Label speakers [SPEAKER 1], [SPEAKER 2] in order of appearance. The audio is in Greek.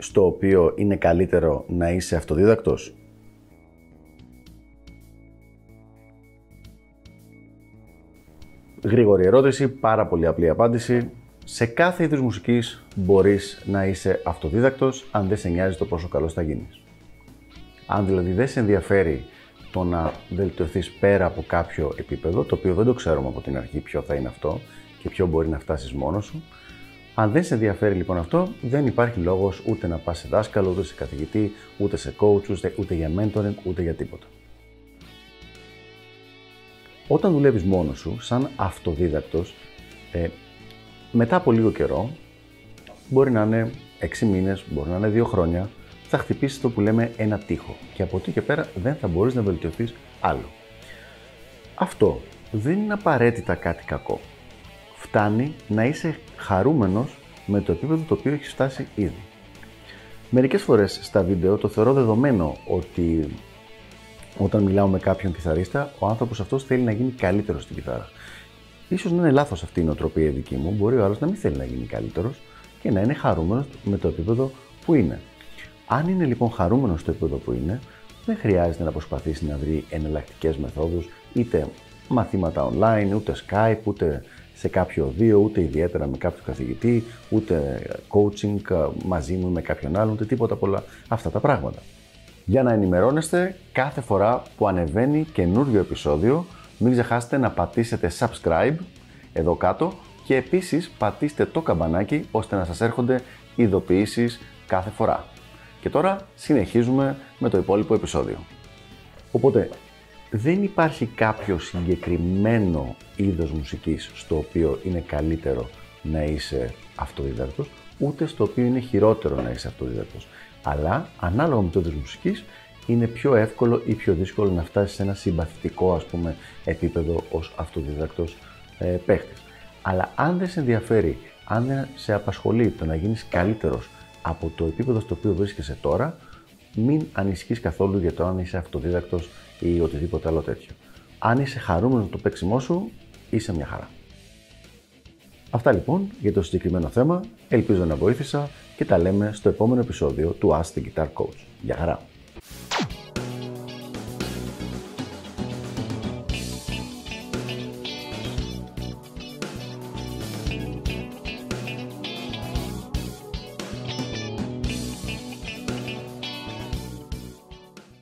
[SPEAKER 1] στο οποίο είναι καλύτερο να είσαι αυτοδίδακτος; Γρήγορη ερώτηση, πάρα πολύ απλή απάντηση. Σε κάθε είδους μουσικής μπορείς να είσαι αυτοδίδακτος αν δεν σε νοιάζει το πόσο καλός θα γίνεις. Αν δηλαδή δεν σε ενδιαφέρει το να βελτιωθείς πέρα από κάποιο επίπεδο, το οποίο δεν το ξέρουμε από την αρχή ποιο θα είναι αυτό και ποιο μπορεί να φτάσεις μόνος σου, αν δεν σε ενδιαφέρει λοιπόν αυτό, δεν υπάρχει λόγος ούτε να πας σε δάσκαλο, ούτε σε καθηγητή, ούτε σε coach, ούτε, ούτε για mentoring, ούτε για τίποτα. Όταν δουλεύεις μόνος σου, σαν αυτοδίδακτος, ε, μετά από λίγο καιρό, μπορεί να είναι 6 μήνες, μπορεί να είναι 2 χρόνια, θα χτυπήσεις το που λέμε ένα τείχο και από εκεί και πέρα δεν θα μπορείς να βελτιωθείς άλλο. Αυτό δεν είναι απαραίτητα κάτι κακό. Φτάνει να είσαι χαρούμενος με το επίπεδο το οποίο έχει φτάσει ήδη. Μερικές φορές στα βίντεο το θεωρώ δεδομένο ότι όταν μιλάω με κάποιον κιθαρίστα, ο άνθρωπος αυτός θέλει να γίνει καλύτερος στην κιθάρα. Ίσως να είναι λάθος αυτή η νοοτροπία δική μου, μπορεί ο άλλος να μην θέλει να γίνει καλύτερος και να είναι χαρούμενος με το επίπεδο που είναι. Αν είναι λοιπόν χαρούμενος στο επίπεδο που είναι, δεν χρειάζεται να προσπαθήσει να βρει εναλλακτικές μεθόδους, είτε μαθήματα online, ούτε Skype, ούτε σε κάποιο οδείο, ούτε ιδιαίτερα με κάποιο καθηγητή, ούτε coaching ε, μαζί μου με κάποιον άλλον, ούτε τίποτα από αυτά τα πράγματα. Για να ενημερώνεστε κάθε φορά που ανεβαίνει καινούριο επεισόδιο, μην ξεχάσετε να πατήσετε subscribe εδώ κάτω και επίσης πατήστε το καμπανάκι ώστε να σας έρχονται ειδοποιήσεις κάθε φορά. Και τώρα συνεχίζουμε με το υπόλοιπο επεισόδιο. Οπότε, δεν υπάρχει κάποιο συγκεκριμένο είδος μουσικής στο οποίο είναι καλύτερο να είσαι αυτοδίδακτος, ούτε στο οποίο είναι χειρότερο να είσαι αυτοδίδακτος. Αλλά, ανάλογα με το είδος μουσικής, είναι πιο εύκολο ή πιο δύσκολο να φτάσεις σε ένα συμπαθητικό ας πούμε επίπεδο ως αυτοδίδακτος ε, παίχτης. Αλλά αν δεν σε ενδιαφέρει, αν δεν σε απασχολεί το να γίνεις καλύτερος από το επίπεδο στο οποίο βρίσκεσαι τώρα, μην ανησυχείς καθόλου για το αν είσαι αυτοδίδακτος ή οτιδήποτε άλλο τέτοιο. Αν είσαι χαρούμενος το παίξιμό σου, είσαι μια χαρά. Αυτά λοιπόν για το συγκεκριμένο θέμα. Ελπίζω να βοήθησα και τα λέμε στο επόμενο επεισόδιο του Ask the Guitar Coach. Γεια χαρά!